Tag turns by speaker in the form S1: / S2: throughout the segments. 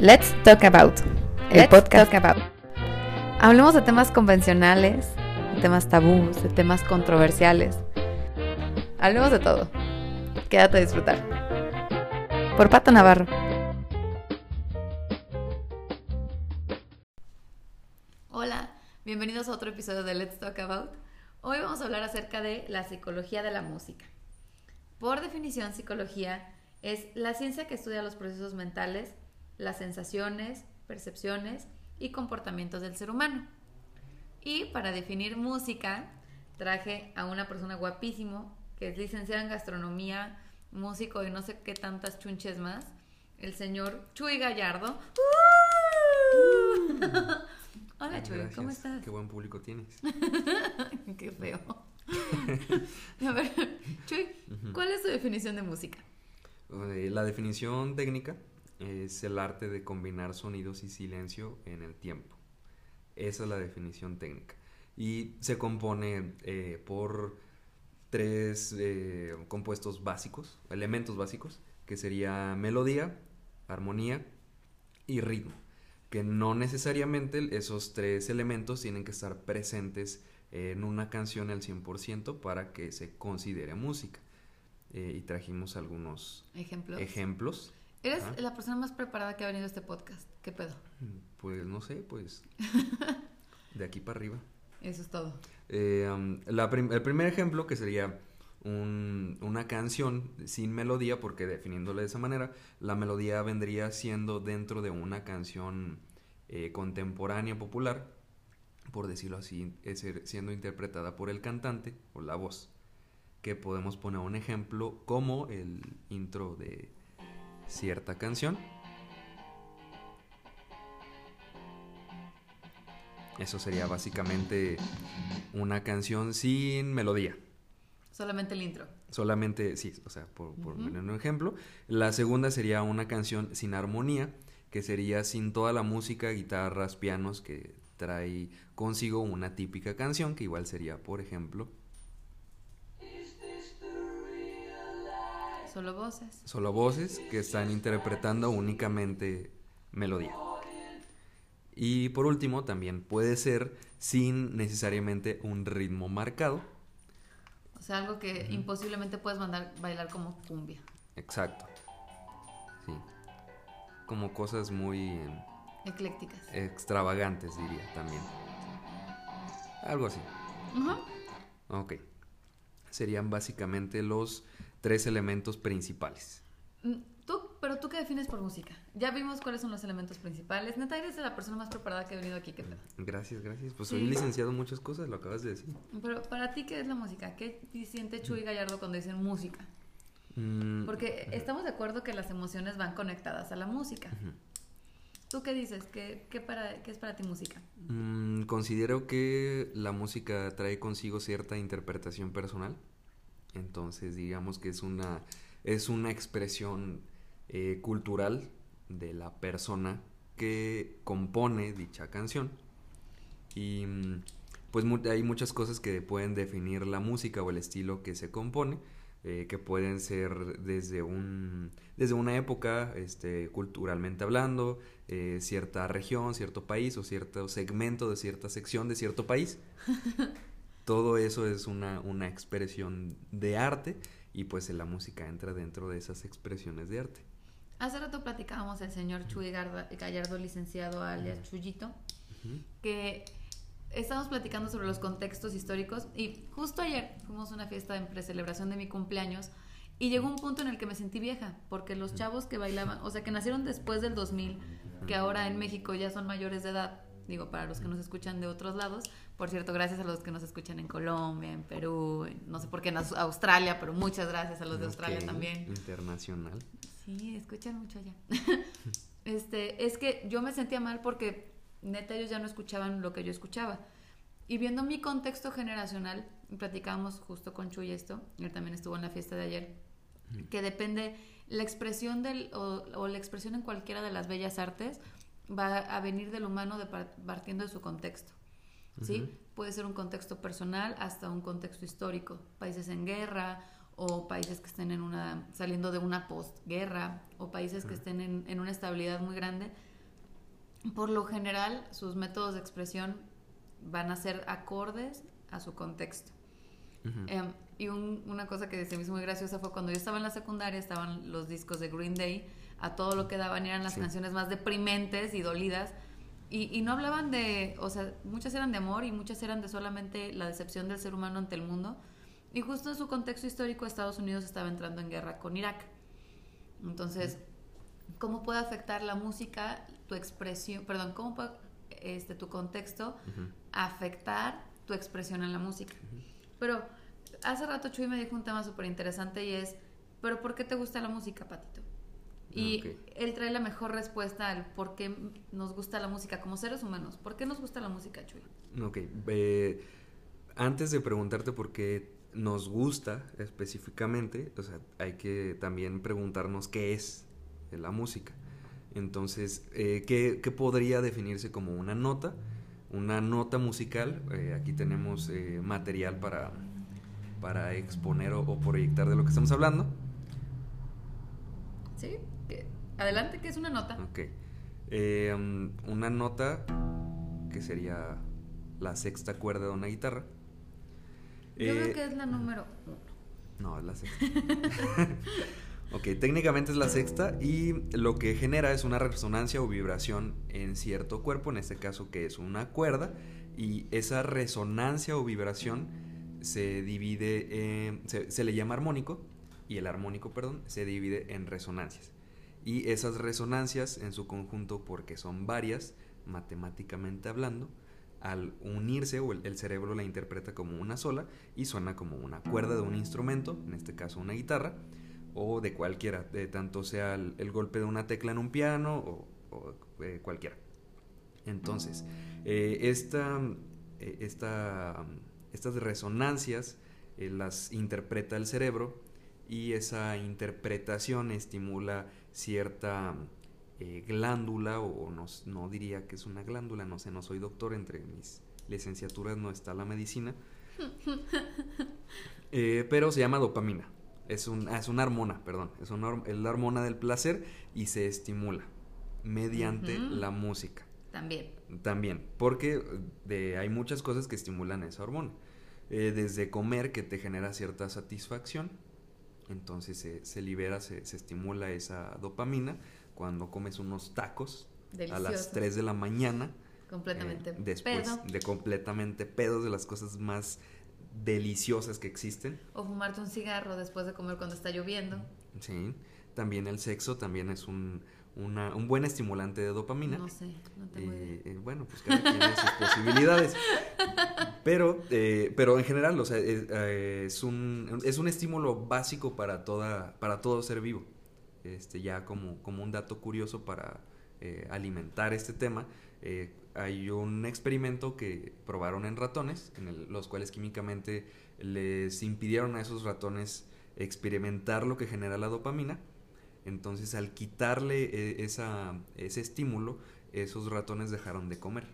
S1: Let's Talk About, el podcast. About. Hablemos de temas convencionales, de temas tabús, de temas controversiales. Hablemos de todo. Quédate a disfrutar. Por Pato Navarro. Hola, bienvenidos a otro episodio de Let's Talk About. Hoy vamos a hablar acerca de la psicología de la música. Por definición, psicología es la ciencia que estudia los procesos mentales las sensaciones, percepciones y comportamientos del ser humano. Y para definir música, traje a una persona guapísimo que es licenciado en gastronomía, músico y no sé qué tantas chunches más, el señor Chuy Gallardo. Hola Chuy, ¿cómo estás?
S2: Qué buen público tienes.
S1: qué feo. a ver, Chuy, ¿cuál es tu definición de música?
S2: Eh, la definición técnica es el arte de combinar sonidos y silencio en el tiempo. Esa es la definición técnica. Y se compone eh, por tres eh, compuestos básicos, elementos básicos, que sería melodía, armonía y ritmo. Que no necesariamente esos tres elementos tienen que estar presentes en una canción al 100% para que se considere música. Eh, y trajimos algunos
S1: ejemplos.
S2: ejemplos
S1: Eres la persona más preparada que ha venido a este podcast. ¿Qué pedo?
S2: Pues no sé, pues. de aquí para arriba.
S1: Eso es todo.
S2: Eh, el primer ejemplo que sería una canción sin melodía, porque definiéndole de esa manera, la melodía vendría siendo dentro de una canción eh, contemporánea popular, por decirlo así, es siendo interpretada por el cantante o la voz. Que podemos poner un ejemplo como el intro de cierta canción. Eso sería básicamente una canción sin melodía.
S1: Solamente el intro.
S2: Solamente, sí, o sea, por, por un ejemplo. La segunda sería una canción sin armonía, que sería sin toda la música, guitarras, pianos que trae consigo una típica canción, que igual sería, por ejemplo,
S1: Solo voces.
S2: Solo voces que están interpretando únicamente melodía. Y por último, también puede ser sin necesariamente un ritmo marcado.
S1: O sea, algo que imposiblemente puedes mandar bailar como cumbia.
S2: Exacto. Sí. Como cosas muy...
S1: Eclécticas.
S2: Extravagantes, diría también. Algo así. Ok. Serían básicamente los tres elementos principales.
S1: Mm, ¿Tú, pero tú qué defines por música? Ya vimos cuáles son los elementos principales. Neta, eres la persona más preparada que ha venido aquí. ¿qué
S2: Gracias, gracias. Pues soy licenciado en muchas cosas, lo acabas de decir.
S1: Pero para ti, ¿qué es la música? ¿Qué siente Chuy Gallardo cuando dicen música? Mm, Porque estamos de acuerdo que las emociones van conectadas a la música. ¿Tú qué dices? ¿Qué, qué, para, qué es para ti música?
S2: Mm, considero que la música trae consigo cierta interpretación personal entonces, digamos que es una, es una expresión eh, cultural de la persona que compone dicha canción. Y mm, pues hay muchas cosas que pueden definir la música o el estilo que se compone, eh, que pueden ser desde, un, desde una época, este, culturalmente hablando, eh, cierta región, cierto país o cierto segmento de cierta sección de cierto país. todo eso es una, expresión de arte y pues la música entra dentro de esas expresiones de arte.
S1: Hace rato platicábamos el señor Chuy Gallardo, licenciado alias Chuyito, que estamos platicando sobre los contextos históricos y justo ayer fuimos a una fiesta en precelebración de mi cumpleaños y llegó un punto en el que me sentí vieja, porque los chavos que bailaban, o sea, que nacieron después del 2000, que ahora en México ya son mayores de edad, digo, para los que nos escuchan de otros lados. Por cierto, gracias a los que nos escuchan en Colombia, en Perú, no sé por qué en Australia, pero muchas gracias a los de Australia también.
S2: Internacional.
S1: Sí, escuchan mucho allá. este, es que yo me sentía mal porque neta ellos ya no escuchaban lo que yo escuchaba. Y viendo mi contexto generacional, platicábamos justo con Chuy esto, él también estuvo en la fiesta de ayer, que depende la expresión del, o, o la expresión en cualquiera de las bellas artes, va a venir del humano de partiendo de su contexto. ¿sí? Puede ser un contexto personal hasta un contexto histórico, países en guerra o países que estén en una, saliendo de una postguerra, o países que estén en, en una estabilidad muy grande, por lo general sus métodos de expresión van a ser acordes a su contexto. Em, y una cosa que se me hizo muy graciosa fue cuando yo estaba en la secundaria, estaban los discos de Green Day, a todo lo que daban, eran las canciones más deprimentes y dolidas. Y, y, no hablaban de, o sea, muchas eran de amor y muchas eran de solamente la decepción del ser humano ante el mundo. Y justo en su contexto histórico, Estados Unidos estaba entrando en guerra con Irak. Entonces, ¿cómo puede afectar la música, tu expresión, perdón, cómo puede este, tu contexto afectar tu expresión en la música? Pero hace rato Chuy me dijo un tema súper interesante y es, ¿pero por qué te gusta la música, Patito? Y él trae la mejor respuesta al por qué nos gusta la música como seres humanos. ¿Por qué nos gusta la música, Chuy?
S2: Ok. Eh, antes de preguntarte por qué nos gusta específicamente, o sea, hay que también preguntarnos qué es la música. Entonces, eh, ¿qué, ¿qué, podría definirse como una nota? Una nota musical, eh, aquí tenemos eh, material para, para exponer o, proyectar de lo que estamos hablando.
S1: Sí, adelante, ¿qué es una nota?
S2: Ok. Um, una nota que sería la sexta cuerda de una guitarra.
S1: Yo creo que es la número uno.
S2: No, es la sexta. Ok, técnicamente es la sexta y lo que genera es una resonancia o vibración en cierto cuerpo, en este caso que es una cuerda, y esa resonancia o vibración se divide, se, le llama armónico, y el armónico, perdón, se divide en resonancias. Y esas resonancias en su conjunto, porque son varias, matemáticamente hablando, al unirse o el, cerebro la interpreta como una sola y suena como una cuerda de un instrumento, en este caso una guitarra, o de cualquiera, de tanto sea el, golpe de una tecla en un piano o, eh, cualquiera. Entonces, eh, esta, eh, estas resonancias las interpreta el cerebro y esa interpretación estimula cierta glándula, o no, no, diría que es una glándula, no sé, no soy doctor, entre mis licenciaturas no está la medicina, pero se llama dopamina. Es, un, es una hormona, perdón. Es, una, es la hormona del placer y se estimula mediante la música.
S1: También.
S2: También, porque de, hay muchas cosas que estimulan esa hormona. Eh, desde comer que te genera cierta satisfacción, entonces se, se libera, se, se, estimula esa dopamina cuando comes unos tacos a las 3 de la mañana.
S1: Completamente
S2: eh, después de completamente pedos de las cosas más deliciosas que existen.
S1: O fumarte un cigarro después de comer cuando está lloviendo.
S2: Sí, también el sexo también es un, un buen estimulante de dopamina.
S1: No sé, no tengo
S2: eh, eh, bueno, pues cada quien tiene sus posibilidades. Pero, eh, pero en general, o sea, es, un, es un estímulo básico para, toda, para todo ser vivo. Este, ya como, como un dato curioso para alimentar este tema, hay un experimento que probaron en ratones, en los cuales químicamente les impidieron a esos ratones experimentar lo que genera la dopamina. Entonces, al quitarle eh, esa, ese estímulo, esos ratones dejaron de comer,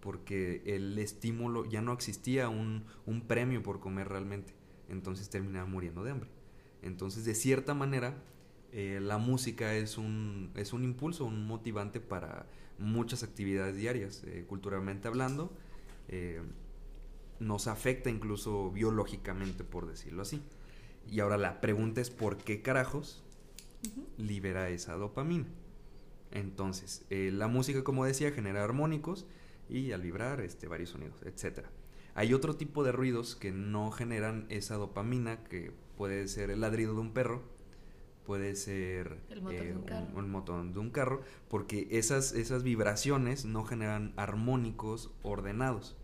S2: porque el estímulo ya no existía un, un premio por comer realmente. Entonces terminaban muriendo de hambre. Entonces, de cierta manera, eh, la música es un, es un impulso, un motivante para muchas actividades diarias, eh, culturalmente hablando, nos afecta incluso biológicamente, por decirlo así. Y ahora la pregunta es por qué carajos libera esa dopamina. Entonces, eh, la música, como decía, genera armónicos y al vibrar este, varios sonidos, etc. Hay otro tipo de ruidos que no generan esa dopamina, que puede ser el ladrido de un perro, puede ser
S1: el motor, de, un
S2: un, de un carro, porque esas, esas vibraciones no generan armónicos ordenados,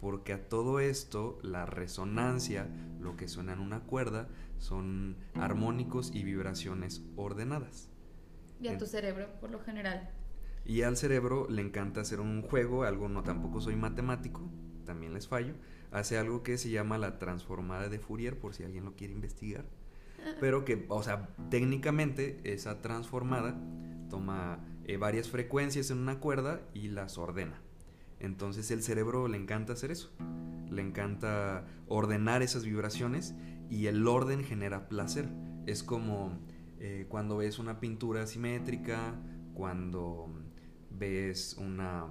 S2: porque a todo esto la resonancia, lo que suena en una cuerda, son armónicos y vibraciones ordenadas.
S1: Y a tu cerebro, por lo general.
S2: Y al cerebro le encanta hacer un juego, algo no tampoco soy matemático, también les fallo, hace algo que se llama la transformada de Fourier, por si alguien lo quiere investigar pero que, o sea, técnicamente esa transformada toma eh, varias frecuencias en una cuerda y las ordena. Entonces el cerebro le encanta hacer eso, le encanta ordenar esas vibraciones y el orden genera placer. Es como eh, cuando ves una pintura simétrica, cuando ves una,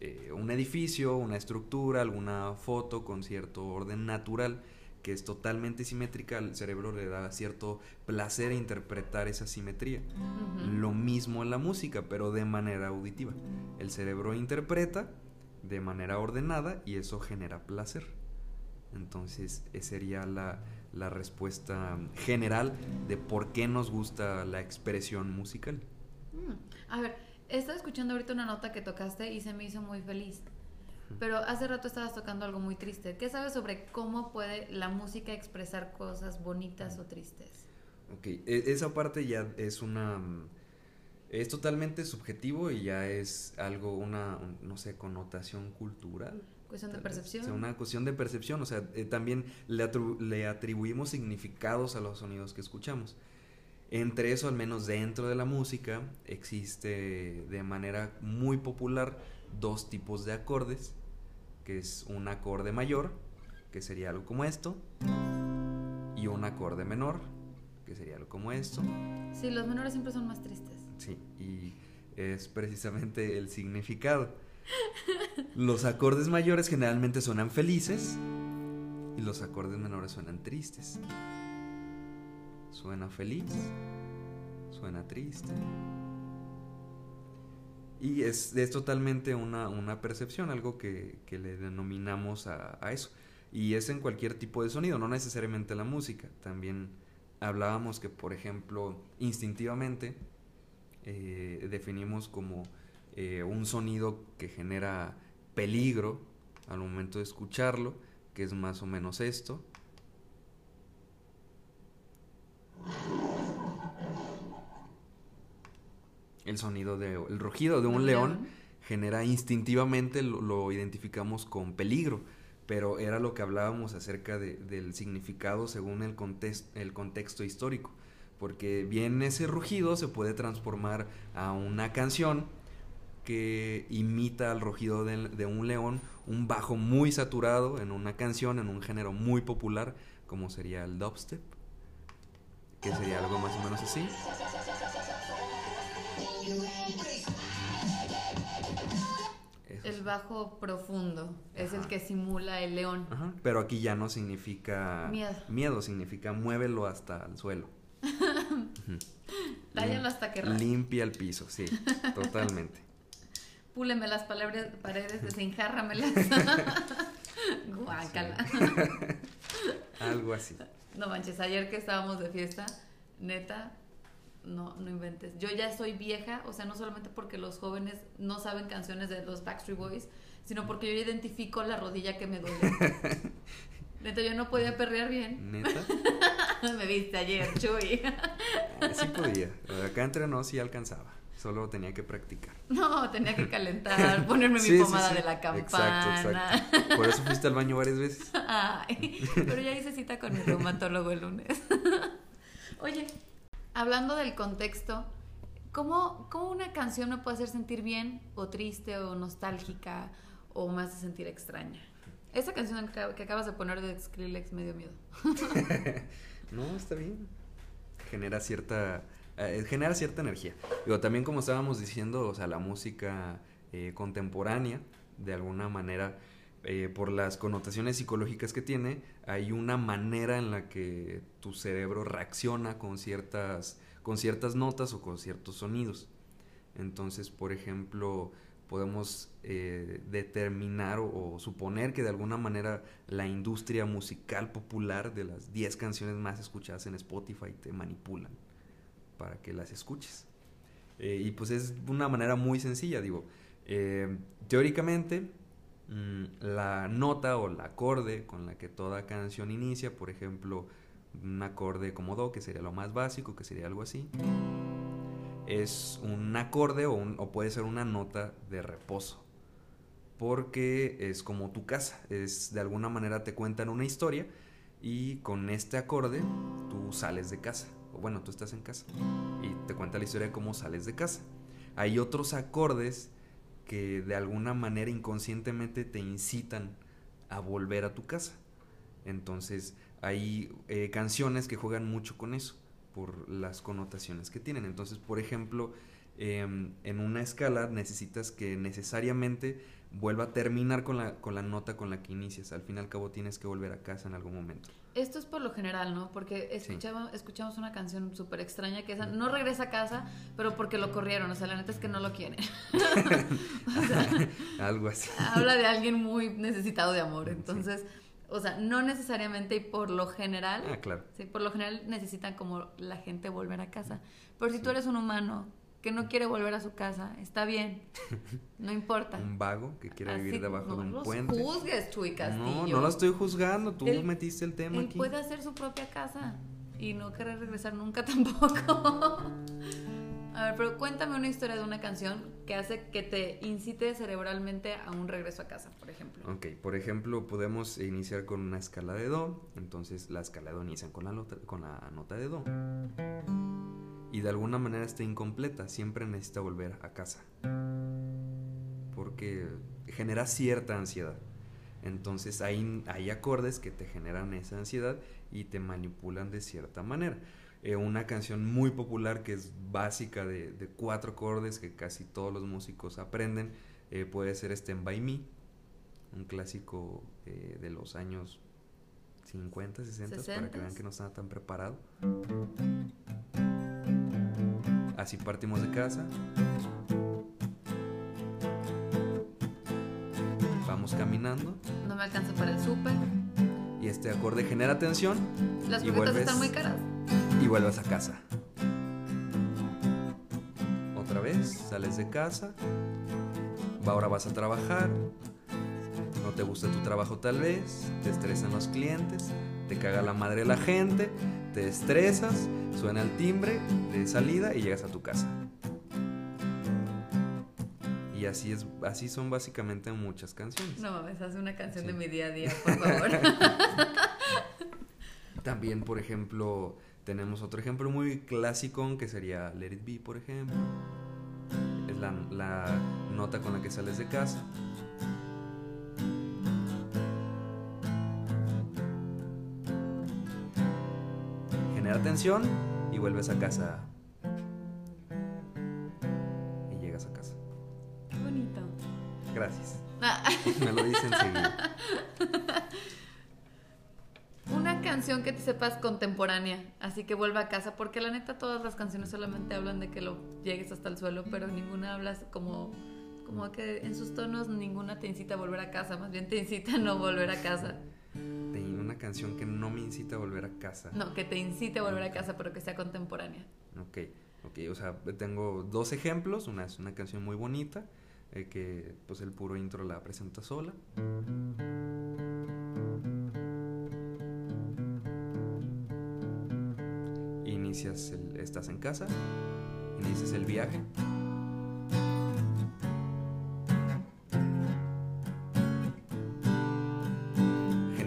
S2: eh, un edificio, una estructura, alguna foto con cierto orden natural que es totalmente simétrica, al cerebro le da cierto placer interpretar esa simetría. Lo mismo en la música, pero de manera auditiva. El cerebro interpreta de manera ordenada y eso genera placer. Entonces, esa sería la, la respuesta general de por qué nos gusta la expresión musical.
S1: Mm. A ver, estaba escuchando ahorita una nota que tocaste y se me hizo muy feliz. Pero hace rato estabas tocando algo muy triste. ¿Qué sabes sobre cómo puede la música expresar cosas bonitas o tristes?
S2: Ok, e, esa parte ya es una... Mm, es totalmente subjetivo y ya es algo, una, no sé, connotación cultural.
S1: Cuestión de percepción.
S2: O sea, una cuestión de percepción, o sea, eh, también le, le atribuimos significados a los sonidos que escuchamos. Entre eso, al menos dentro de la música, existe de manera muy popular dos tipos de acordes que es un acorde mayor, que sería algo como esto, y un acorde menor, que sería algo como esto.
S1: Sí, los menores siempre son más tristes.
S2: Sí, y es precisamente el significado. Los acordes mayores generalmente suenan felices y los acordes menores suenan tristes. Suena feliz, suena triste. Y es, es totalmente una, una, percepción, algo que, que le denominamos a, a, eso. Y es en cualquier tipo de sonido, no necesariamente la música. También hablábamos que, por ejemplo, instintivamente eh, definimos como eh, un sonido que genera peligro al momento de escucharlo, que es más o menos esto. el sonido de el rugido de un león, genera instintivamente lo, identificamos con peligro pero era lo que hablábamos acerca del significado según el, el contexto histórico porque bien ese rugido se puede transformar a una canción que imita al rugido de, de, un león, un bajo muy saturado en una canción, en un género muy popular, como sería el dubstep, que sería algo más o menos así.
S1: El bajo profundo es el que simula el león.
S2: pero aquí ya no significa
S1: miedo.
S2: Miedo significa muévelo hasta el suelo.
S1: Tállalo hasta que
S2: Limpia el piso, sí, totalmente.
S1: Púleme las paredes, desenjárramelas. Guácala.
S2: Algo así.
S1: No manches, ayer que estábamos de fiesta, neta, no, no inventes. Yo ya soy vieja, o sea, no solamente porque los jóvenes no saben canciones de los Backstreet Boys, sino porque yo identifico la rodilla que me duele. Neta, yo no podía perrear bien.
S2: ¿Neta?
S1: me viste ayer, Chuy.
S2: Ah, sí podía. Acá entre no sí alcanzaba. Solo tenía que practicar.
S1: No, tenía que calentar, ponerme mi pomada de la campana.
S2: Exacto, exacto. Por eso fuiste al baño varias veces.
S1: Ay, pero ya hice cita con mi reumatólogo el lunes. Oye, hablando del contexto, ¿cómo, ¿cómo, una canción me puede hacer sentir bien o triste o nostálgica o me hace sentir extraña? Esa canción que acabas de poner de Skrillex me dio miedo.
S2: no, está bien. Genera cierta, eh, genera cierta energía. Digo, también como estábamos diciendo, o sea, la música eh, contemporánea, de alguna manera, eh, por las connotaciones psicológicas que tiene, hay una manera en la que tu cerebro reacciona con ciertas, con ciertas notas o con ciertos sonidos. Entonces, por ejemplo, podemos eh, determinar o, suponer que de alguna manera la industria musical popular de las 10 canciones más escuchadas en Spotify te manipulan para que las escuches. Eh, y pues es una manera muy sencilla, digo, teóricamente Mm, la nota o el acorde con la que toda canción inicia, por ejemplo, un acorde como do, que sería lo más básico, que sería algo así, es un acorde o, o puede ser una nota de reposo, porque es como tu casa, es de alguna manera te cuentan una historia y con este acorde tú sales de casa, bueno, tú estás en casa y te cuenta la historia de cómo sales de casa. Hay otros acordes que de alguna manera inconscientemente te incitan a volver a tu casa. Entonces hay eh, canciones que juegan mucho con eso, por las connotaciones que tienen. Entonces, por ejemplo, em, en una escala necesitas que necesariamente vuelva a terminar con la, con la nota con la que inicias. Al fin y al cabo tienes que volver a casa en algún momento.
S1: Esto es por lo general, ¿no? Porque escuchamos, escuchamos una canción súper extraña que esa no regresa a casa, pero porque lo corrieron. O sea, la neta es que no lo quiere.
S2: Algo así.
S1: Habla de alguien muy necesitado de amor. Entonces, o sea, no necesariamente y por lo general.
S2: Ah, claro.
S1: Sí, por lo general necesitan como la gente volver a casa. Pero si tú eres un humano que no quiere volver a su casa, está bien, no importa.
S2: un vago que quiere vivir debajo de un
S1: los
S2: puente.
S1: juzgues, Chuy Castillo.
S2: No, no lo estoy juzgando, tú metiste el tema
S1: él puede hacer su propia casa y no querer regresar nunca tampoco. a ver, pero cuéntame una historia de una canción que hace que te incite cerebralmente a un regreso a casa, por ejemplo.
S2: Ok, por ejemplo, podemos iniciar con una escala de Do, entonces la escala de Do inicia con la nota, con la nota de Do y de alguna manera está incompleta, siempre necesita volver a casa. Porque genera cierta ansiedad. Entonces hay, hay acordes que te generan esa ansiedad y te manipulan de cierta manera. Eh, una canción muy popular que es básica de, cuatro acordes que casi todos los músicos aprenden eh, puede ser Stand By Me, un clásico eh, de los años 50, 60, para que vean que no estaba tan preparado. Así partimos de casa. Vamos caminando.
S1: No me alcanza para el súper.
S2: Y este acorde genera tensión.
S1: Las croquetas están muy caras.
S2: Y vuelves a casa. Otra vez, sales de casa. Ahora vas a trabajar. No te gusta tu trabajo tal vez. Te estresan los clientes. Te caga la madre la gente. Te estresas Suena el timbre de salida y llegas a tu casa. Y así es, así son básicamente muchas canciones.
S1: No mames, haz una canción de mi día a día, por favor.
S2: También, por ejemplo, tenemos otro ejemplo muy clásico que sería Let It Be, por ejemplo. Es la, la nota con la que sales de casa. Genera tensión y vuelves a casa. Y llegas a casa.
S1: Qué bonito.
S2: Gracias. Ah. Me lo dicen enseguida.
S1: Una canción que te sepas contemporánea, así que vuelva a casa, porque la neta todas las canciones solamente hablan de que lo llegues hasta el suelo, pero ninguna hablas como como que en sus tonos ninguna te incita a volver a casa, más bien te incita a no volver a casa
S2: canción que no me incita a volver a casa.
S1: No, que te incite a volver a casa, pero que sea contemporánea.
S2: Ok, ok, o sea, tengo dos ejemplos. Una es una canción muy bonita, eh, que pues el puro intro la presenta sola. Inicias el, estás en casa, inicias el viaje.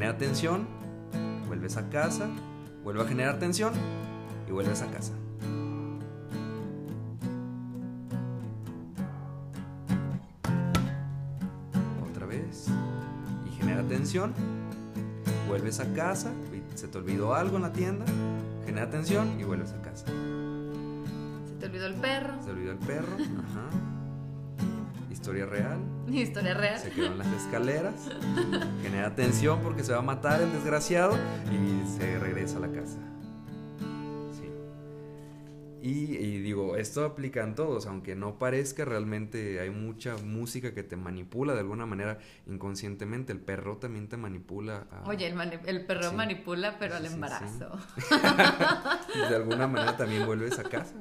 S2: genera tensión, vuelves a casa, vuelve a generar tensión y vuelves a casa. Otra vez y genera tensión, vuelves a casa, se te olvidó algo en la tienda, genera tensión y vuelves a casa.
S1: Se te olvidó el perro.
S2: Se te olvidó el perro, ajá historia real.
S1: Historia real.
S2: Se quedó en las escaleras, genera tensión porque se va a matar el desgraciado y se regresa a la casa. Sí. Y, digo, esto aplica en todos, aunque no parezca, realmente hay mucha música que te manipula de alguna manera inconscientemente. El perro también te manipula.
S1: Oye, el, perro manipula, pero al embarazo.
S2: de alguna manera también vuelves a casa.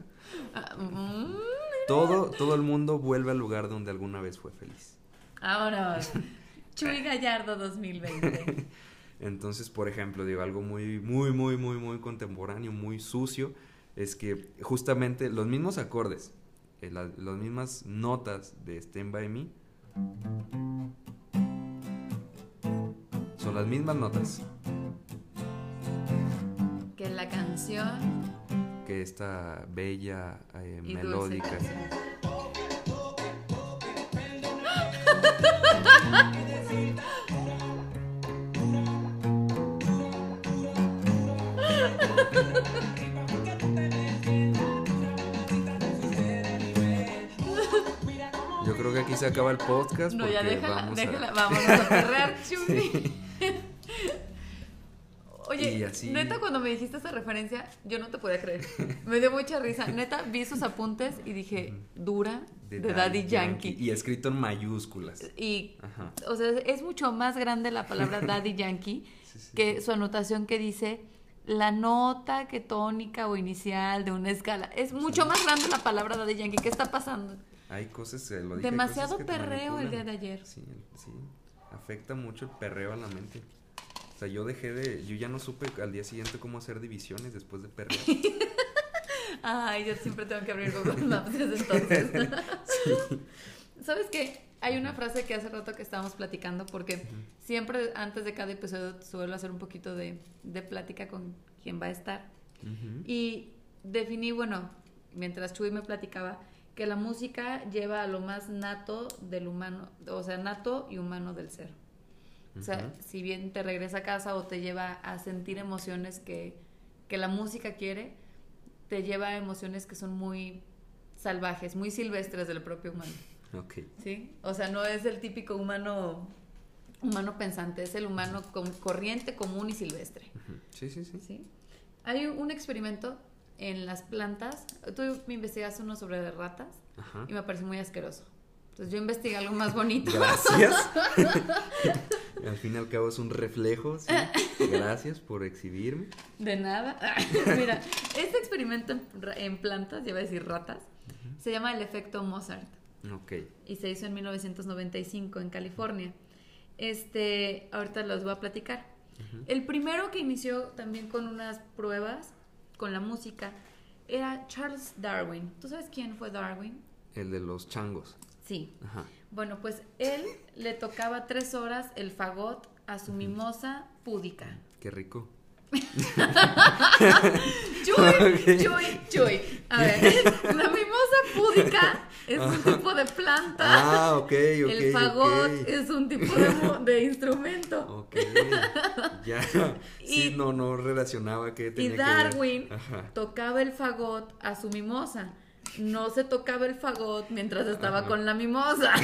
S2: Ah, mm. Todo, todo el mundo vuelve al lugar donde alguna vez fue feliz.
S1: Ahora, Chuy Gallardo 2020.
S2: Entonces, por ejemplo, digo, algo muy, muy, muy, muy, muy contemporáneo, muy sucio, es que justamente los mismos acordes, eh, las mismas notas de Stand By Me, son las mismas notas.
S1: Que la canción
S2: esta bella eh, melódica. Yo creo que aquí se acaba el podcast.
S1: No, ya déjala,
S2: vamos a-
S1: déjala, vamos a perrear, Chuy. Oye, Neta, cuando me dijiste esa referencia, yo no te podía creer. Me dio mucha risa. Neta, vi sus apuntes y dije, dura de, Daddy Yankee.
S2: Y escrito en mayúsculas.
S1: Y,
S2: Ajá.
S1: o sea, es mucho más grande la palabra Daddy Yankee
S2: Sí, sí,
S1: que su anotación que dice la nota que tónica o inicial de una escala. Es mucho más grande la palabra Daddy Yankee. ¿Qué está pasando?
S2: Hay cosas, eh, lo dije,
S1: Demasiado
S2: cosas que te
S1: perreo el día de ayer.
S2: Sí, sí. Afecta mucho el perreo a la mente. O sea, yo dejé de. Yo ya no supe al día siguiente cómo hacer divisiones después de perrear.
S1: Ay, yo siempre tengo que abrir Google Maps desde entonces. ¿Sabes qué? Hay una frase que hace rato que estábamos platicando porque siempre antes de cada episodio suelo hacer un poquito de, de plática con quien va a estar. Y definí, bueno, mientras Chuy me platicaba, que la música lleva a lo más nato del humano, o sea, nato y humano del ser. O sea, si bien te regresa a casa o te lleva a sentir emociones que, que la música quiere, te lleva a emociones que son muy salvajes, muy silvestres del propio humano.
S2: Ok.
S1: ¿Sí? O sea, no es el típico humano humano pensante, es el humano corriente, común y silvestre.
S2: Sí, sí, sí.
S1: ¿sí? Hay un experimento en las plantas. Tú me investigaste uno sobre ratas
S2: Ajá.
S1: y me pareció muy asqueroso. Entonces yo investigué algo más bonito.
S2: Gracias. al fin y al cabo es un reflejo, sí. Gracias por exhibirme.
S1: De nada. Mira, este experimento en, plantas, ya voy a decir ratas, se llama el efecto Mozart
S2: Ok.
S1: y se hizo en 1995 en California. Este, ahorita los voy a platicar. El primero que inició también con unas pruebas con la música era Charles Darwin. ¿Tú sabes quién fue Darwin?
S2: El de los changos.
S1: Sí.
S2: Ajá.
S1: Bueno, pues él le tocaba tres horas el fagot a su mimosa púdica.
S2: Qué rico.
S1: Chuy,
S2: Ok.
S1: chuy, chuy. A ver, la mimosa púdica es un tipo de planta.
S2: Ah, ok, ok.
S1: el fagot es un tipo de, instrumento.
S2: Ok. Ya. Sí,
S1: Y-
S2: no, no relacionaba que
S1: Y
S2: tenía que ver.
S1: Darwin tocaba el fagot a su mimosa. No se tocaba el fagot mientras estaba
S2: Ajá.
S1: con la mimosa.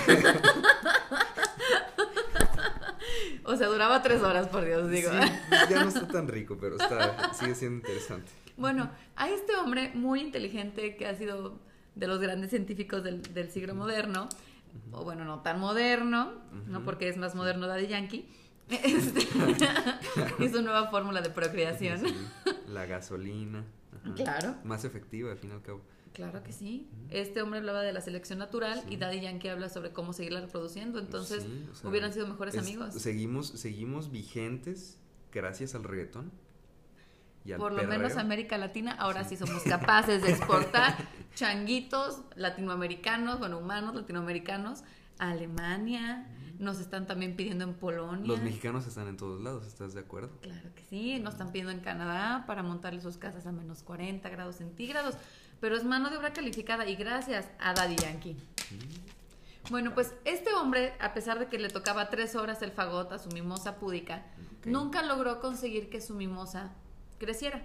S1: o sea, duraba tres horas, por Dios, digo.
S2: Sí, ya no está tan rico, pero está, sigue siendo interesante.
S1: Bueno, a este hombre muy inteligente que ha sido de los grandes científicos del, del siglo moderno, o bueno, no tan moderno, ¿no? Porque es más moderno Daddy Yankee, este, hizo nueva fórmula de procreación.
S2: Sí, La gasolina. ajá.
S1: Claro.
S2: Más efectiva, al fin y al cabo.
S1: Claro que sí. Este hombre hablaba de la selección natural y Daddy Yankee habla sobre cómo seguirla reproduciendo. Entonces,
S2: Sí, o sea,
S1: hubieran sido mejores
S2: es-
S1: amigos.
S2: Seguimos, seguimos vigentes gracias al reggaetón. Y al
S1: Por lo
S2: perreo.
S1: menos América Latina, ahora sí somos capaces de exportar changuitos latinoamericanos, bueno, humanos latinoamericanos, a Alemania. Nos están también pidiendo en Polonia.
S2: Los mexicanos están en todos lados, ¿estás de acuerdo?
S1: Claro que sí, nos están pidiendo en Canadá para montarle sus casas a menos 40 grados centígrados, pero es mano de obra calificada y gracias a Daddy Yankee. Bueno, pues este hombre, a pesar de que le tocaba tres horas el fagot a su mimosa púdica, nunca logró conseguir que su mimosa creciera.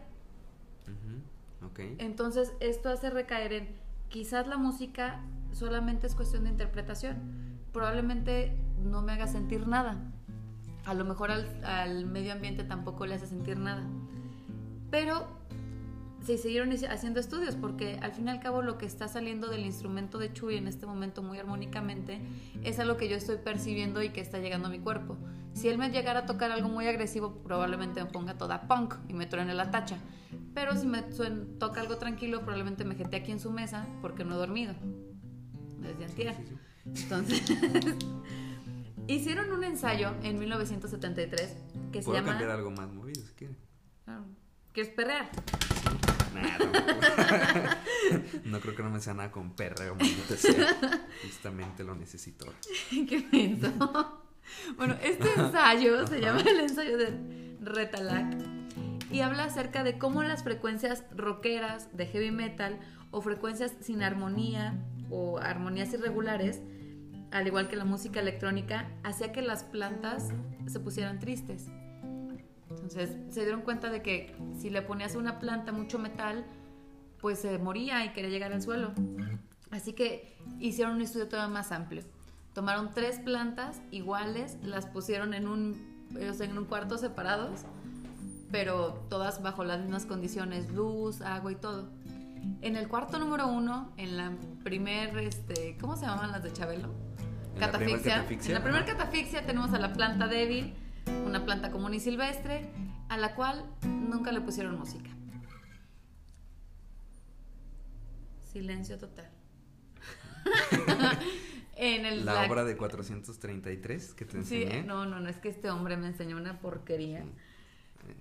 S2: Ujú, Ok.
S1: Entonces, esto hace recaer en quizás la música solamente es cuestión de interpretación. Probablemente no me haga sentir nada. A lo mejor al, al medio ambiente tampoco le hace sentir nada. Pero se siguieron haciendo estudios porque al fin y al cabo lo que está saliendo del instrumento de Chuy en este momento muy armónicamente es algo que yo estoy percibiendo y que está llegando a mi cuerpo. Si él me llegara a tocar algo muy agresivo, probablemente me ponga toda punk y me truene la tacha. Pero si me suen- toca algo tranquilo, probablemente me jete aquí en su mesa porque no he dormido. Desde antier. Entonces, hicieron un ensayo en 1973 que se
S2: Puedo
S1: llama...
S2: cambiar algo más movido si quieres.
S1: Claro. ¿Quieres perrear?
S2: No creo que no me sea nada con perreo, maldita sea. Justamente lo necesito.
S1: Qué menso. Bueno, este ensayo se llama el ensayo de Retalac y habla acerca de cómo las frecuencias rockeras de heavy metal o frecuencias sin armonía o armonías irregulares, al igual que la música electrónica, hacía que las plantas se pusieran tristes. Entonces se dieron cuenta de que si le ponías a una planta mucho metal, pues se moría y quería llegar al suelo. Así que hicieron un estudio todavía más amplio. Tomaron tres plantas iguales, las pusieron en un, en un cuarto separados, pero todas bajo las mismas condiciones, luz, agua y todo. En el cuarto número uno, en la primer, este, ¿cómo se llaman las de Chabelo? Catafixia. En la primera catafixia tenemos a la planta débil, una planta común y silvestre, a la cual nunca le pusieron música. Silencio total.
S2: en el, la, obra de 433 que te enseñé.
S1: Sí, no, no, no, es que este hombre me enseñó una porquería.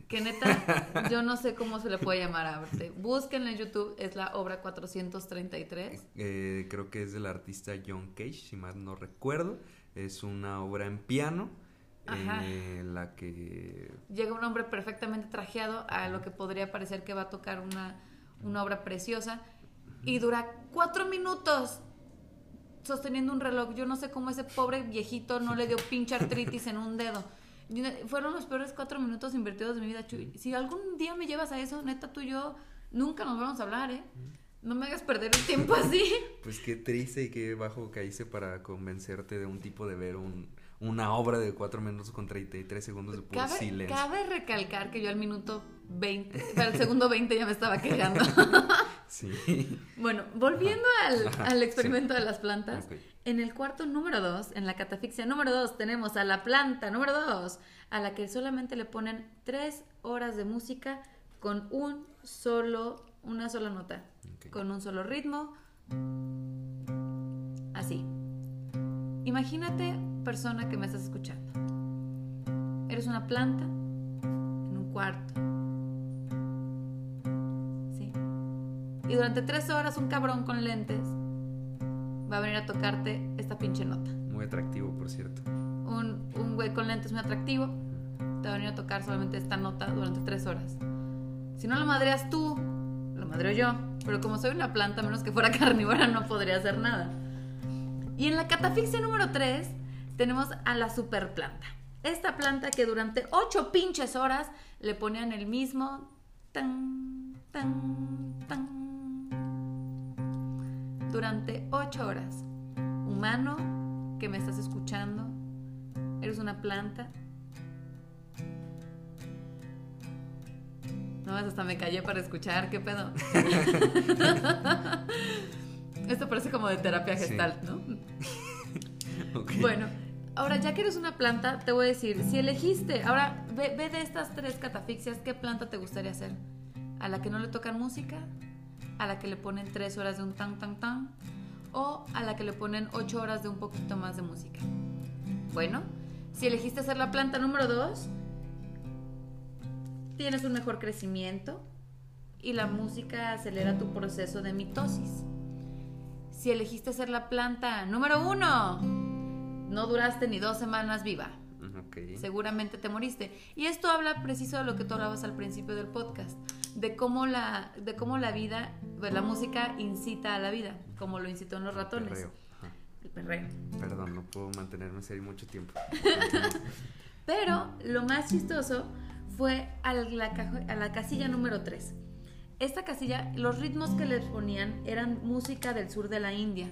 S1: Que neta, yo no sé cómo se le puede llamar a arte. Busquen en YouTube, es la obra 433.
S2: Eh, creo que es del artista John Cage, si mal no recuerdo. Es una obra en piano. Eh, la que
S1: llega un hombre perfectamente trajeado a lo que podría parecer que va a tocar una, una obra preciosa y dura cuatro minutos sosteniendo un reloj. Yo no sé cómo ese pobre viejito no le dio pinche artritis en un dedo. Fueron los peores cuatro minutos invertidos de mi vida, Chuy. Si algún día me llevas a eso, neta, tú y yo nunca nos vamos a hablar, ¿eh? No me hagas perder el tiempo así.
S2: Pues qué triste y qué bajo caíste para convencerte de un tipo de ver un, una obra de cuatro minutos con 33 segundos de puro
S1: cabe,
S2: silencio.
S1: Cabe recalcar que yo al minuto 20, para el segundo 20 ya me estaba quejando.
S2: sí.
S1: Bueno, volviendo al, al experimento de las plantas. En el cuarto número 2, en la catafixia número 2, tenemos a la planta número 2, a la que solamente le ponen 3 horas de música con un solo, una sola nota, con un solo ritmo. Así. Imagínate, persona que me estás escuchando. Eres una planta en un cuarto. ¿Sí? Y durante tres horas un cabrón con lentes va a venir a tocarte esta pinche nota.
S2: Muy atractivo, por cierto.
S1: Un, un güey con lentes muy atractivo te va a venir a tocar solamente esta nota durante tres horas. Si no lo madreas tú, lo madreo yo. Pero como soy una planta, menos que fuera carnívora, no podría hacer nada. Y en la catafixia número 3 tenemos a la superplanta. Esta planta que durante 8 pinches horas le ponían el mismo tan, tan, tan. Durante 8 horas. Humano que me estás escuchando, eres una planta. No, hasta me callé para escuchar, ¿qué pedo? Esto parece como de terapia gestal, ¿no? Bueno, ahora ya que eres una planta, te voy a decir, si elegiste, ahora ve, de estas tres catafixias, ¿qué planta te gustaría hacer? ¿A la que no le tocan música? ¿A la que le ponen tres horas de un tan tan tan? ¿O a la que le ponen ocho horas de un poquito más de música? Bueno, si elegiste hacer la planta número dos, tienes un mejor crecimiento y la música acelera tu proceso de mitosis si elegiste ser la planta número uno, no duraste ni dos semanas viva. Seguramente te moriste. Y esto habla preciso de lo que tú hablabas al principio del podcast, de cómo la, de cómo la vida, pues, la música incita a la vida, como lo incitó en los ratones.
S2: Perreo.
S1: El perreo.
S2: Perdón, no puedo mantenerme serio mucho tiempo.
S1: Pero lo más chistoso fue a la, a la casilla número 3 esta casilla, los ritmos que les ponían eran música del sur de la India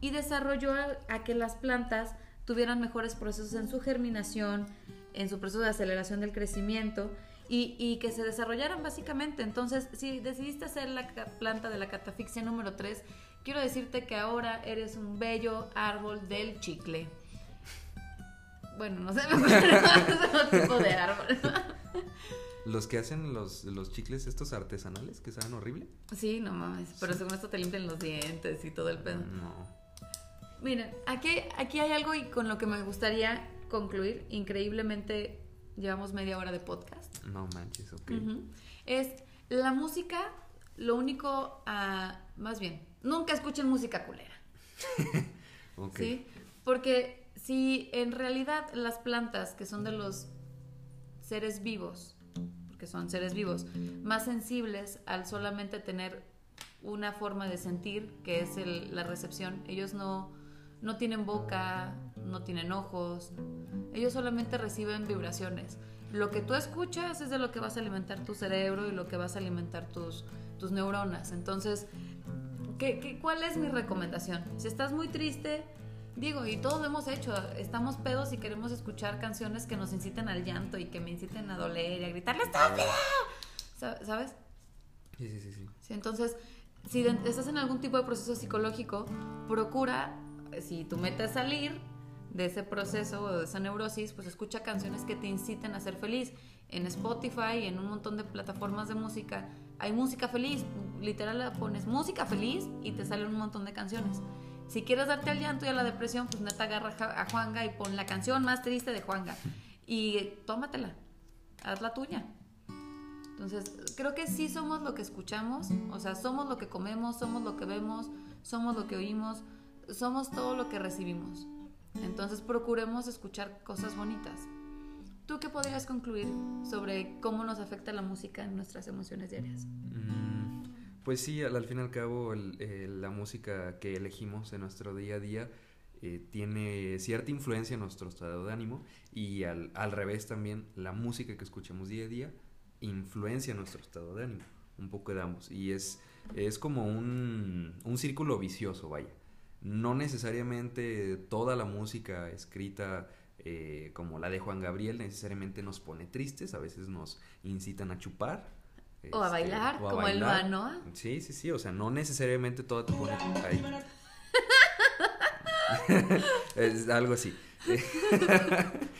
S1: y desarrolló a, que las plantas tuvieran mejores procesos en su germinación, en su proceso de aceleración del crecimiento y, que se desarrollaran básicamente. Entonces, si decidiste ser la planta de la catafixia número 3, quiero decirte que ahora eres un bello árbol del chicle. Bueno, no sé, otro tipo de árbol.
S2: Los que hacen los, los chicles estos artesanales que saben horrible.
S1: Sí, no mames. Pero según esto te limpian los dientes y todo el pedo.
S2: No.
S1: Miren, aquí, aquí hay algo y con lo que me gustaría concluir. Increíblemente llevamos media hora de podcast.
S2: No manches, ok.
S1: Es la música, lo único, uh, más bien, nunca escuchen música culera.
S2: ok.
S1: Sí, porque si en realidad las plantas, que son de los seres vivos, que son seres vivos, más sensibles al solamente tener una forma de sentir, que es la recepción. Ellos no, tienen boca, no tienen ojos, ellos solamente reciben vibraciones. lo que tú escuchas es de lo que vas a alimentar tu cerebro y lo que vas a alimentar tus, tus neuronas. Entonces, ¿qué, qué, cuál es mi recomendación? Si estás muy triste, digo, y todos lo hemos hecho, estamos pedos y queremos escuchar canciones que nos inciten al llanto y que me inciten a doler y a gritarle ¡Estúpido! ¿Sabes?
S2: Sí, sí, sí, sí.
S1: sí entonces, si estás en algún tipo de proceso psicológico, procura, si tu meta es salir, de ese proceso o de esa neurosis, pues escucha canciones que te inciten a ser feliz. En Spotify, en un montón de plataformas de música, hay música feliz. Literal, pones música feliz y te salen un montón de canciones. Si quieres darte al llanto y a la depresión, pues neta agarra a Juanga y pon la canción más triste de Juanga. Y tómatela, haz la tuya. Entonces, creo que sí somos lo que escuchamos, o sea, somos lo que comemos, somos lo que vemos, somos lo que oímos, somos todo lo que recibimos. Entonces procuremos escuchar cosas bonitas. ¿Tú qué podrías concluir sobre cómo nos afecta la música en nuestras emociones diarias?
S2: Mm, pues sí, al, fin y al cabo la música que elegimos en nuestro día a día eh, tiene cierta influencia en nuestro estado de ánimo y al, revés también la música que escuchamos día a día influencia nuestro estado de ánimo, un poco de y es, es como un, un círculo vicioso, vaya no necesariamente toda la música escrita eh, como la de Juan Gabriel necesariamente nos pone tristes, a veces nos incitan a chupar.
S1: o a este, bailar, como el Manoa.
S2: Sí, sí, sí, o sea, no necesariamente toda te pone es algo así.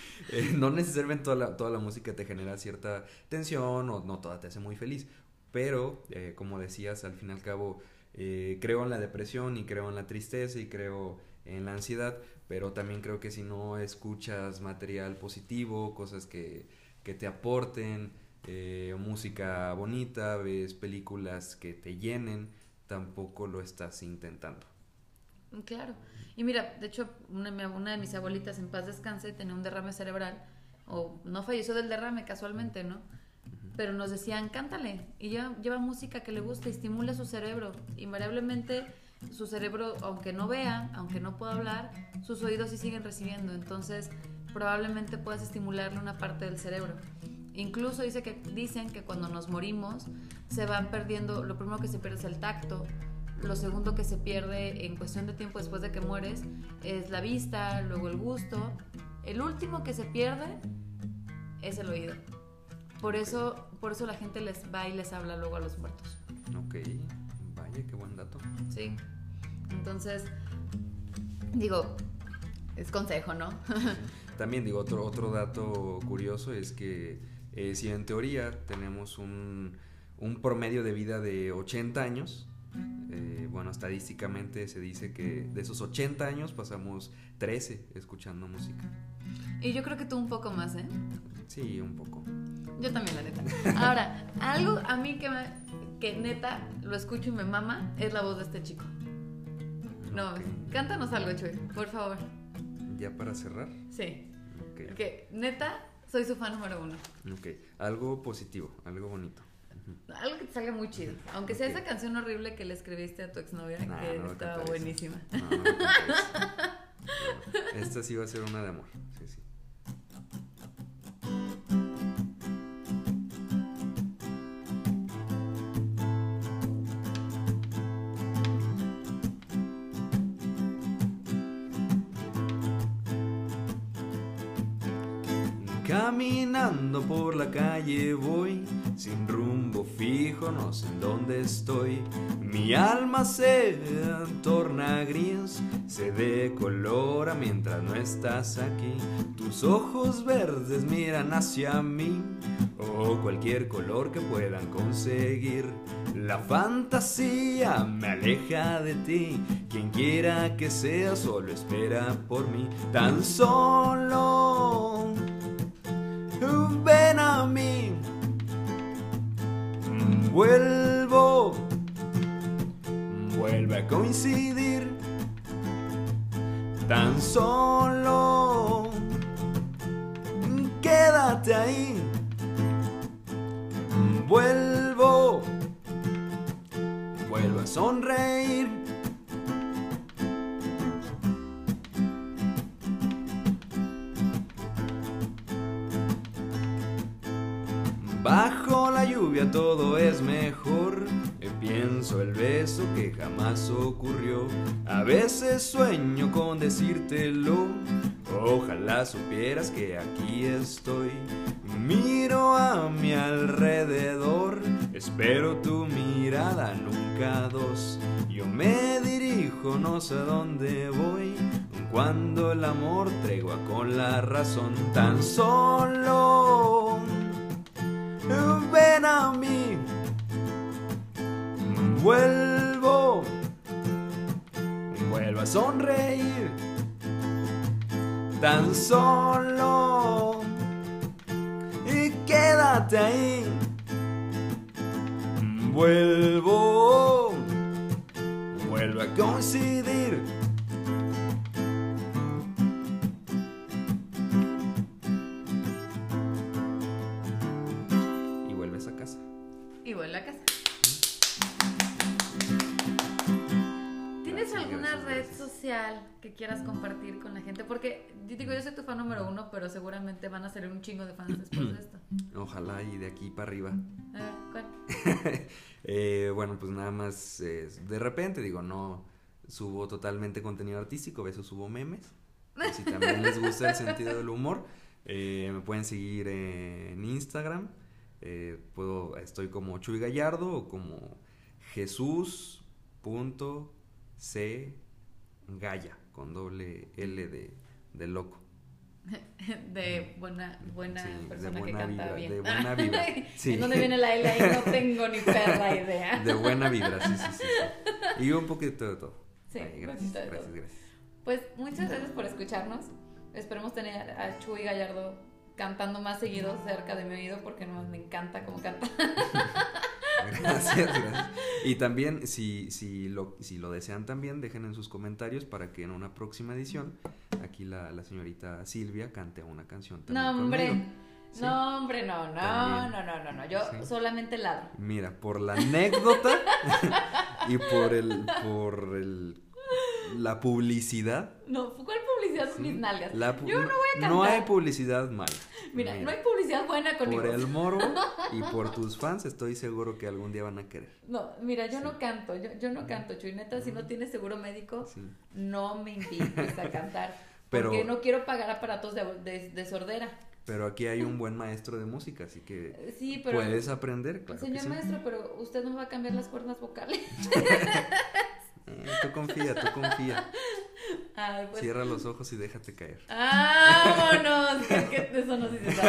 S2: No necesariamente toda la, toda la música te genera cierta tensión o no toda te hace muy feliz, pero eh, como decías, al fin y al cabo eh, creo en la depresión y creo en la tristeza y creo en la ansiedad, pero también creo que si no escuchas material positivo, cosas que, que te aporten, eh, música bonita, ves películas que te llenen, tampoco lo estás intentando.
S1: Claro. Y mira, de hecho, una, una de mis abuelitas en paz descanse tenía un derrame cerebral, o no falleció del derrame casualmente, ¿no? Pero nos decían, cántale. Y lleva, lleva música que le gusta estimula su cerebro. Invariablemente su cerebro, aunque no vea, aunque no pueda hablar, sus oídos sí siguen recibiendo. Entonces, probablemente puedas estimularle una parte del cerebro. Incluso dice que, dicen que cuando nos morimos se van perdiendo, lo primero que se pierde es el tacto, lo segundo que se pierde en cuestión de tiempo después de que mueres es la vista, luego el gusto, el último que se pierde es el oído. Por eso, por eso la gente les va y les habla luego a los muertos.
S2: Ok, vaya, qué buen dato.
S1: Sí. Entonces, digo, es consejo, ¿no?
S2: También digo, otro, otro dato curioso es que eh, si en teoría tenemos un, un, promedio de vida de 80 años, eh, bueno, estadísticamente se dice que de esos 80 años pasamos 13 escuchando música.
S1: Y yo creo que tú un poco más, ¿eh?
S2: Sí, un poco.
S1: Yo también, la neta. Ahora, algo a mí que, me, que neta lo escucho y me mama es la voz de este chico. No, cántanos algo, Chuy, por favor.
S2: ¿Ya para cerrar?
S1: Sí. Que neta, soy su fan número uno.
S2: Ok, algo positivo, algo bonito.
S1: Algo que te salga muy chido. Aunque sea esa canción horrible que le escribiste a tu exnovia, que estaba buenísima.
S2: Esta sí va a ser una de amor. Sí, sí. Caminando por la calle voy, sin rumbo fijo, no sé en dónde estoy. Mi alma se torna gris, se decolora mientras no estás aquí. Tus ojos verdes miran hacia mí, o cualquier color que puedan conseguir. La fantasía me aleja de ti, quien quiera que sea solo espera por mí. Tan solo ven a mí. Vuelvo, vuelve a coincidir. Tan solo quédate ahí. Vuelvo, vuelvo a sonreír. Todo es mejor. Pienso el beso que jamás ocurrió. A veces sueño con decírtelo. Ojalá supieras que aquí estoy. Miro a mi alrededor. Espero tu mirada, nunca dos. Yo me dirijo, no sé dónde voy. Cuando el amor tregua con la razón, tan solo ven a mí. Vuelvo, vuelvo a sonreír. Tan solo y quédate ahí. Vuelvo, vuelvo a coincidir.
S1: Que quieras compartir con la gente? Porque yo digo, yo soy tu fan número uno, pero seguramente van a ser un chingo de fans después de esto.
S2: Ojalá y de aquí para arriba.
S1: A ver, ¿cuál?
S2: Eh, bueno, pues nada más, eh, de repente digo, no subo totalmente contenido artístico, a veces subo memes. Pues si también les gusta el sentido del humor, eh, me pueden seguir en Instagram. eh, puedo, estoy como Chuy Gallardo o como Jesús.c Gaya, con doble L de, de loco.
S1: De buena, buena
S2: Sí, de
S1: persona que
S2: buena
S1: canta
S2: vibra,
S1: bien.
S2: de buena vibra, sí.
S1: ¿En dónde viene la L ahí? No tengo ni perra idea.
S2: De buena vibra, sí, sí, sí. Y un poquito de todo.
S1: Sí,
S2: Ay, gracias,
S1: poquito de
S2: gracias,
S1: todo.
S2: gracias.
S1: Pues muchas gracias por escucharnos. Esperemos tener a Chuy Gallardo cantando más seguido cerca de mi oído porque no me encanta cómo canta.
S2: Gracias, gracias. Y también, si, si, lo, si lo desean también, dejen en sus comentarios para que en una próxima edición, aquí la, la señorita Silvia cante una canción también
S1: No, hombre.
S2: conmigo. Sí.
S1: No, hombre, no, no,
S2: También.
S1: no, no, no, no. Yo
S2: Sí.
S1: solamente ladro.
S2: Mira, por la anécdota y por el, por el, la publicidad.
S1: No, ¿cuál publicidad
S2: sí,
S1: mis nalgas?
S2: la pu-
S1: Yo no voy a cantar.
S2: No hay publicidad mala.
S1: Mira, no hay publicidad buena conmigo.
S2: Por el morbo y por tus fans estoy seguro que algún día van a querer.
S1: No, mira, yo
S2: Sí.
S1: no canto, yo, yo no canto, Chuy. Neta, si no tienes seguro médico,
S2: Sí.
S1: no me invites a cantar.
S2: Pero-
S1: Porque no quiero pagar aparatos de, de, de sordera.
S2: Pero aquí hay un buen maestro de música, así que
S1: Sí, pero.
S2: puedes aprender, claro.
S1: Señor maestro, pero usted no va a cambiar las cuerdas vocales.
S2: Eh, tú confía, tú confía.
S1: Ay, pues.
S2: Cierra los ojos y déjate caer.
S1: ¡Vámonos! ¿Qué eso no se dice?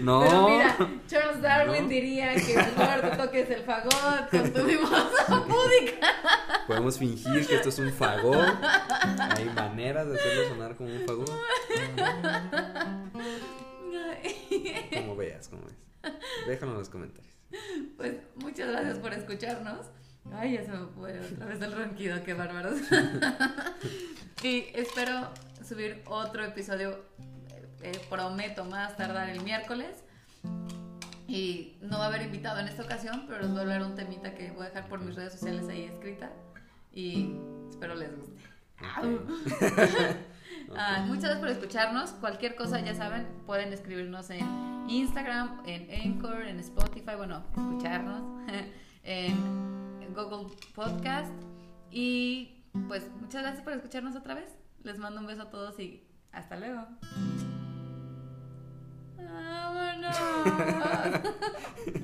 S2: No.
S1: Pero mira, Charles Darwin
S2: No.
S1: diría que mejor te toques el fagot con tu mimosa púdica.
S2: Podemos fingir que esto es un fagot. Hay maneras de hacerlo sonar como un fagot. Como veas, como ves. Déjalo en los comentarios.
S1: Pues muchas gracias por escucharnos. Ay, ya se me fue otra vez el ronquido, qué bárbaros. y espero subir otro episodio, eh, eh, prometo más tardar el miércoles. Y no va a haber invitado en esta ocasión, pero les voy a hablar un temita que voy a dejar por mis redes sociales ahí escrita. Y espero les guste. Ah, muchas gracias por escucharnos. Cualquier cosa, ya saben, pueden escribirnos en Instagram, en Anchor, en Spotify, bueno, escucharnos, en Google Podcast. Y pues muchas gracias por escucharnos otra vez. Les mando un beso a todos y hasta luego. ¡Vámonos!